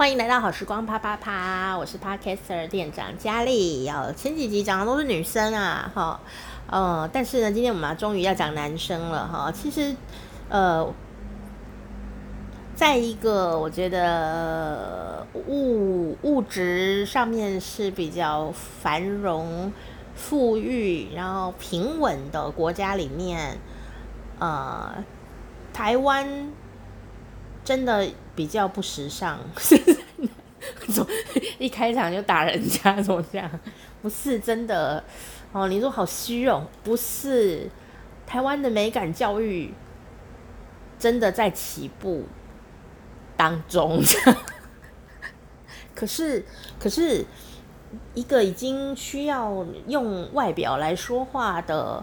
欢迎来到好时光啪啪啪，我是 Podcaster 店长佳丽。哦，前几集讲的都是女生啊，哈、哦，呃，但是呢，今天我们终于要讲男生了，哈、其实，呃，在一个我觉得物物质上面是比较繁荣、富裕，然后平稳的国家里面，呃，台湾。真的比较不时尚，怎么一开场就打人家？怎么这样？不是真的哦，你说好虚荣，不是？台湾的美感教育真的在起步当中，可是，可是一个已经需要用外表来说话的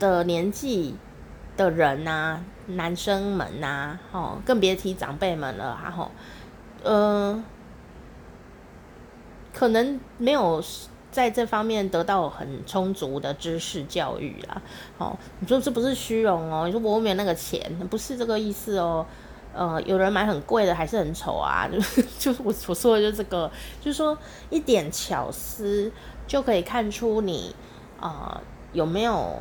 的年纪的人呐、啊。男生们呐、哦，更别提长辈们了，然后，呃，可能没有在这方面得到很充足的知识教育啦。哦，你说这不是虚荣哦？你说我没有那个钱，不是这个意思哦。呃，有人买很贵的还是很丑啊，就就是我我说的就是这个，就是说一点巧思就可以看出你啊、呃、有没有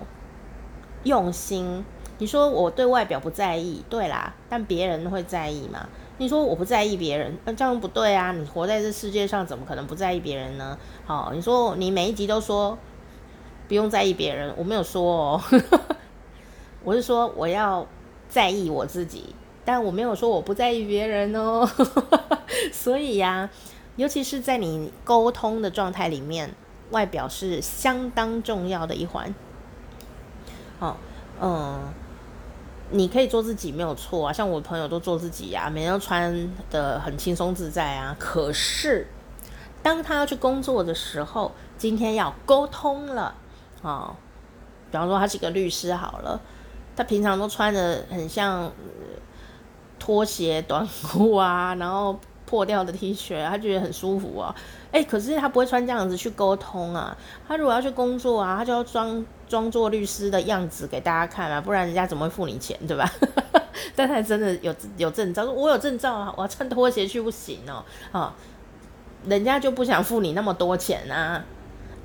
用心。你说我对外表不在意，对啦，但别人会在意吗？你说我不在意别人，那这样不对啊！你活在这世界上，怎么可能不在意别人呢？好，你说你每一集都说不用在意别人，我没有说哦，我是说我要在意我自己，但我没有说我不在意别人哦。所以呀，尤其是在你沟通的状态里面，外表是相当重要的一环。好，嗯。你可以做自己没有错啊，像我朋友都做自己、啊，每天都穿的很轻松自在啊。可是，当他要去工作的时候，今天要沟通了啊、比方说他是个律师好了，他平常都穿的很像拖鞋、短裤啊，然后破掉的 T 恤，他觉得很舒服啊。哎，可是他不会穿这样子去沟通啊。他如果要去工作啊，他就要装装作律师的样子给大家看啊，不然人家怎么会付你钱，对吧？但他真的有有证照，说我有证照啊，我要穿拖鞋去不行哦。哦，人家就不想付你那么多钱啊。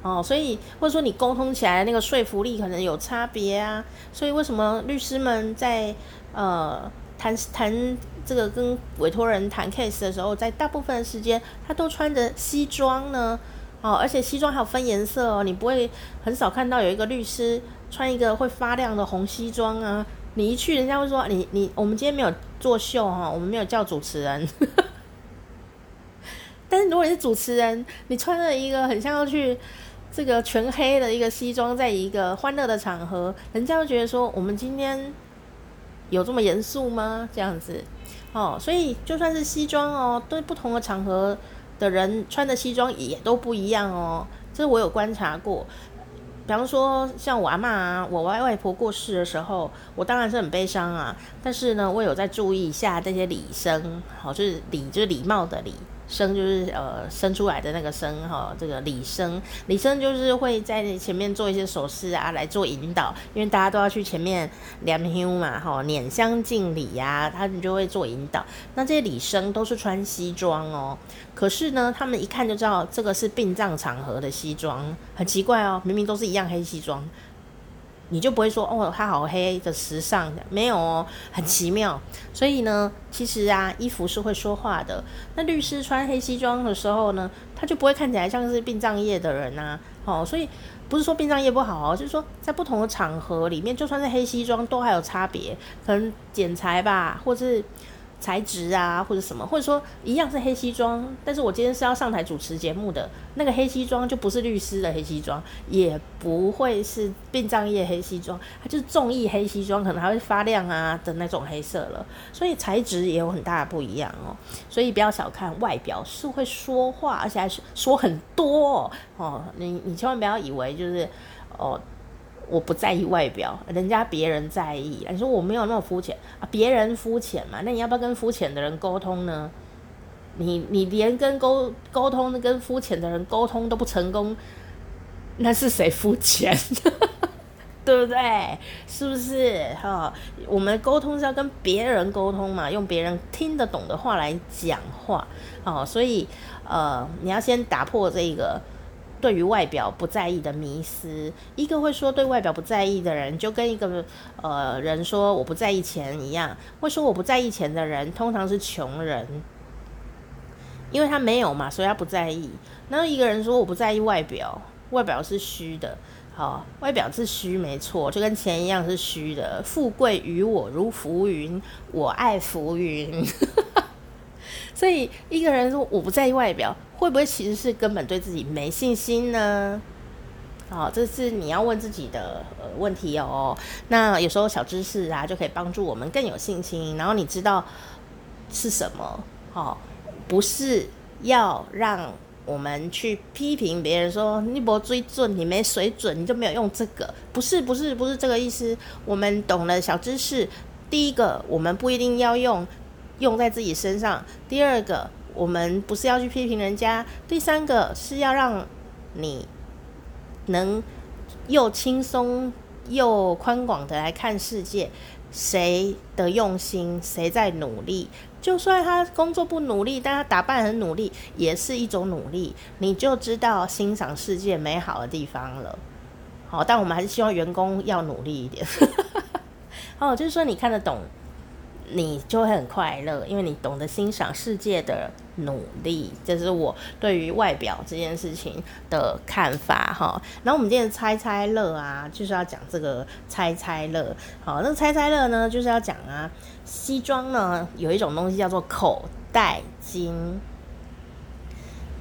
哦，所以或者说你沟通起来那个说服力可能有差别啊。所以为什么律师们在呃谈谈？这个跟委托人谈 case 的时候，在大部分的时间，他都穿着西装呢，哦，而且西装还有分颜色哦，你不会很少看到有一个律师穿一个会发亮的红西装啊。你一去，人家会说你你我们今天没有作秀哈，我们没有叫主持人。但是如果你是主持人，你穿了一个很像要去这个全黑的一个西装，在一个欢乐的场合，人家会觉得说我们今天有这么严肃吗？这样子。哦，所以就算是西装哦，对不同的场合的人穿的西装也都不一样哦。这我有观察过。比方说，像我阿嬷啊，我外外婆过世的时候，我当然是很悲伤啊。但是呢，我有在注意一下这些礼声，好，就是礼，就是礼貌的礼。生就是呃生出来的那个生哈，这个礼生，礼生就是会在前面做一些手势啊，来做引导，因为大家都要去前面念香嘛哈，拈香敬礼呀，他们就会做引导。那这些礼生都是穿西装哦，可是呢，他们一看就知道这个是殡葬场合的西装，很奇怪哦，明明都是一样黑西装。你就不会说哦，他好黑的时尚，没有哦，很奇妙。所以呢，其实啊，衣服是会说话的。那律师穿黑西装的时候呢，他就不会看起来像是殡葬业的人呐。哦，所以不是说殡葬业不好哦，就是说在不同的场合里面，就算是黑西装，都还有差别，可能剪裁吧，或是。材质啊，或者什么，或者说一样是黑西装，但是我今天是要上台主持节目的，那个黑西装就不是律师的黑西装，也不会是殡葬业黑西装，它就是综艺黑西装，可能还会发亮啊的那种黑色了，所以材质也有很大的不一样哦，所以不要小看外表是会说话，而且还是说很多哦，你你千万不要以为就是哦。我不在意外表，人家别人在意。你说我没有那么肤浅啊，别人肤浅嘛？那你要不要跟肤浅的人沟通呢？你你连跟沟沟通跟肤浅的人沟通都不成功，那是谁肤浅？对不对？是不是？哈、我们沟通是要跟别人沟通嘛，用别人听得懂的话来讲话。哦，所以呃，你要先打破这个对于外表不在意的迷思。一个会说对外表不在意的人，就跟一个呃人说我不在意钱一样。会说我不在意钱的人，通常是穷人，因为他没有嘛，所以他不在意。然后一个人说我不在意外表，外表是虚的。好，外表是虚，没错，就跟钱一样是虚的。富贵于我如浮云，我爱浮云。所以一个人说我不在意外表，会不会其实是根本对自己没信心呢？好，这是你要问自己的问题哦。那有时候小知识啊，就可以帮助我们更有信心。然后你知道是什么？好，不是要让。我们去批评别人说你没水准，你没水准，你就没有用这个，不是不是不是这个意思。我们懂了小知识，第一个我们不一定要用用在自己身上，第二个我们不是要去批评人家，第三个是要让你能又轻松又宽广的来看世界，谁的用心，谁在努力。就算他工作不努力，但他打扮很努力，也是一种努力。你就知道欣赏世界美好的地方了。好，但我们还是希望员工要努力一点。哦，就是说你看得懂。你就会很快乐，因为你懂得欣赏世界的努力，这是我对于外表这件事情的看法哈。然后我们今天猜猜乐啊，就是要讲这个猜猜乐。好，那猜猜乐呢，就是要讲啊，西装呢有一种东西叫做口袋巾，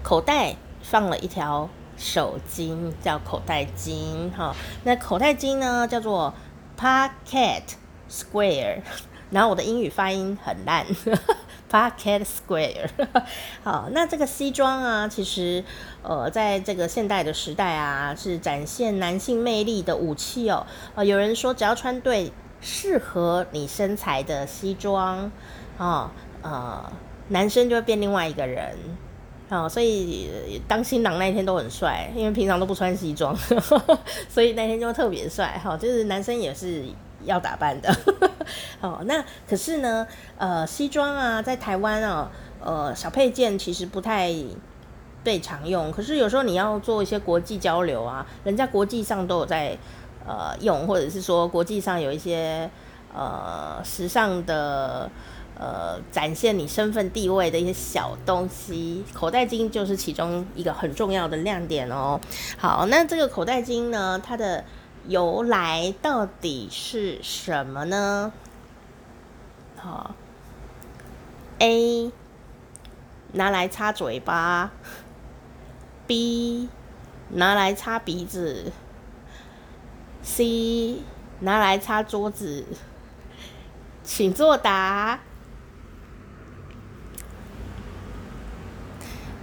口袋放了一条手巾，叫口袋巾哈。那口袋巾呢叫做 pocket square。然后我的英语发音很烂，pocket square。好，那这个西装啊，其实呃，在这个现代的时代啊，是展现男性魅力的武器哦。呃，有人说，只要穿对适合你身材的西装，啊，呃，男生就会变另外一个人。好，所以当新郎那一天都很帅，因为平常都不穿西装，所以那天就特别帅。哈，就是男生也是。要打扮的，好，那可是呢，呃，西装啊，在台湾啊，呃，小配件其实不太被常用。可是有时候你要做一些国际交流啊，人家国际上都有在呃用，或者是说国际上有一些呃时尚的呃展现你身份地位的一些小东西，口袋巾就是其中一个很重要的亮点哦。好，那这个口袋巾呢，它的。由来到底是什么呢？好，A 拿来擦嘴巴，B 拿来擦鼻子，C 拿来擦桌子，请作答。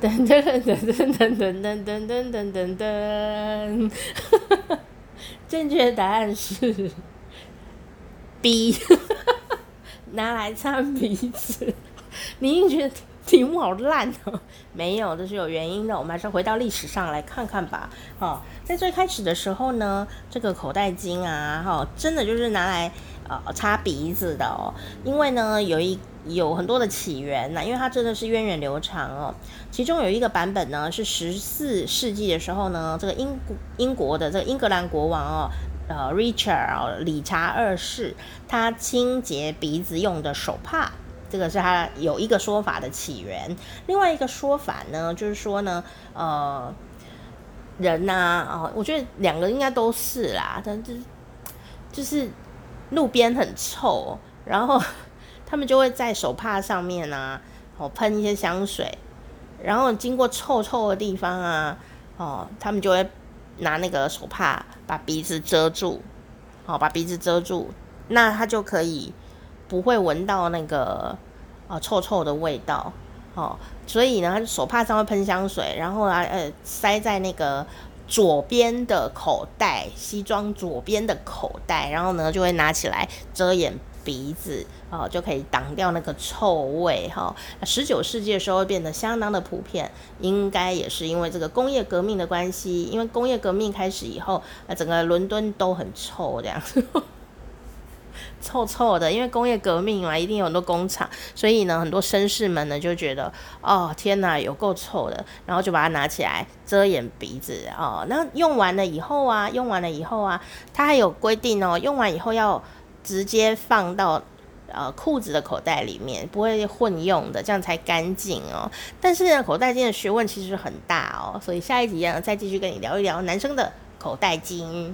噔噔噔噔噔噔噔噔噔噔噔。正确答案是 B，拿来擦鼻子。你一定觉得题目好烂哦？没有，这是有原因的。我们还是回到历史上来看看吧。哦，在最开始的时候呢，这个口袋巾啊，哈，真的就是拿来呃擦鼻子的哦。因为呢，有一有很多的起源呐，因为它真的是源远流长哦。其中有一个版本呢，是十四世纪的时候呢，这个英英国的这个英格兰国王哦，呃，Richard 哦，理查二世，他清洁鼻子用的手帕，这个是他有一个说法的起源。另外一个说法呢，就是说呢，呃，人呐，哦，我觉得两个应该都是啦，但就是就是路边很臭，然后。他们就会在手帕上面啊，哦，喷一些香水，然后经过臭臭的地方啊，哦，他们就会拿那个手帕把鼻子遮住，哦，把鼻子遮住，那他就可以不会闻到那个哦臭臭的味道，哦，所以呢，手帕上会喷香水，然后啊，呃，塞在那个左边的口袋，西装左边的口袋，然后呢，就会拿起来遮掩。鼻子啊，就可以挡掉那个臭味哈。十九世纪的时候变得相当的普遍，应该也是因为这个工业革命的关系。因为工业革命开始以后，呃，整个伦敦都很臭这样。臭臭的，因为工业革命嘛，一定有很多工厂，所以呢，很多绅士们呢就觉得，哦，天哪，有够臭的，然后就把它拿起来遮掩鼻子哦。那用完了以后啊，用完了以后啊，它还有规定哦，用完以后要直接放到呃裤子的口袋里面，不会混用的，这样才干净哦。但是呢，口袋巾的学问其实很大哦，所以下一集呢，再继续跟你聊一聊男生的口袋巾。